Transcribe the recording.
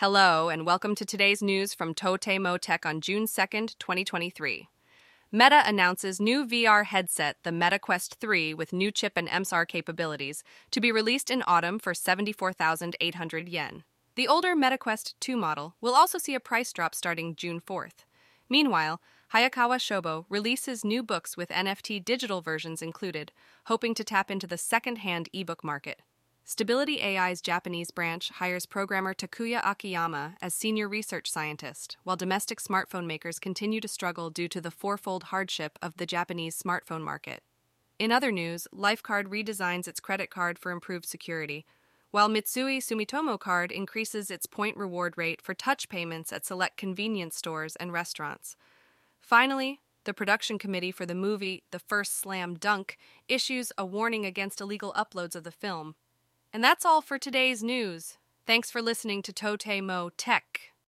Hello, and welcome to today's news from Totemo Tech on June 2nd, 2023. Meta announces new VR headset, the MetaQuest 3, with new chip and MSR capabilities, to be released in autumn for 74,800 yen. The older MetaQuest 2 model will also see a price drop starting June 4th. Meanwhile, Hayakawa Shobo releases new books with NFT digital versions included, hoping to tap into the second hand ebook market. Stability AI's Japanese branch hires programmer Takuya Akiyama as senior research scientist, while domestic smartphone makers continue to struggle due to the fourfold hardship of the Japanese smartphone market. In other news, Lifecard redesigns its credit card for improved security, while Mitsui Sumitomo Card increases its point reward rate for touch payments at select convenience stores and restaurants. Finally, the production committee for the movie The First Slam Dunk issues a warning against illegal uploads of the film, and that's all for today's news. Thanks for listening to Tote Mo Tech.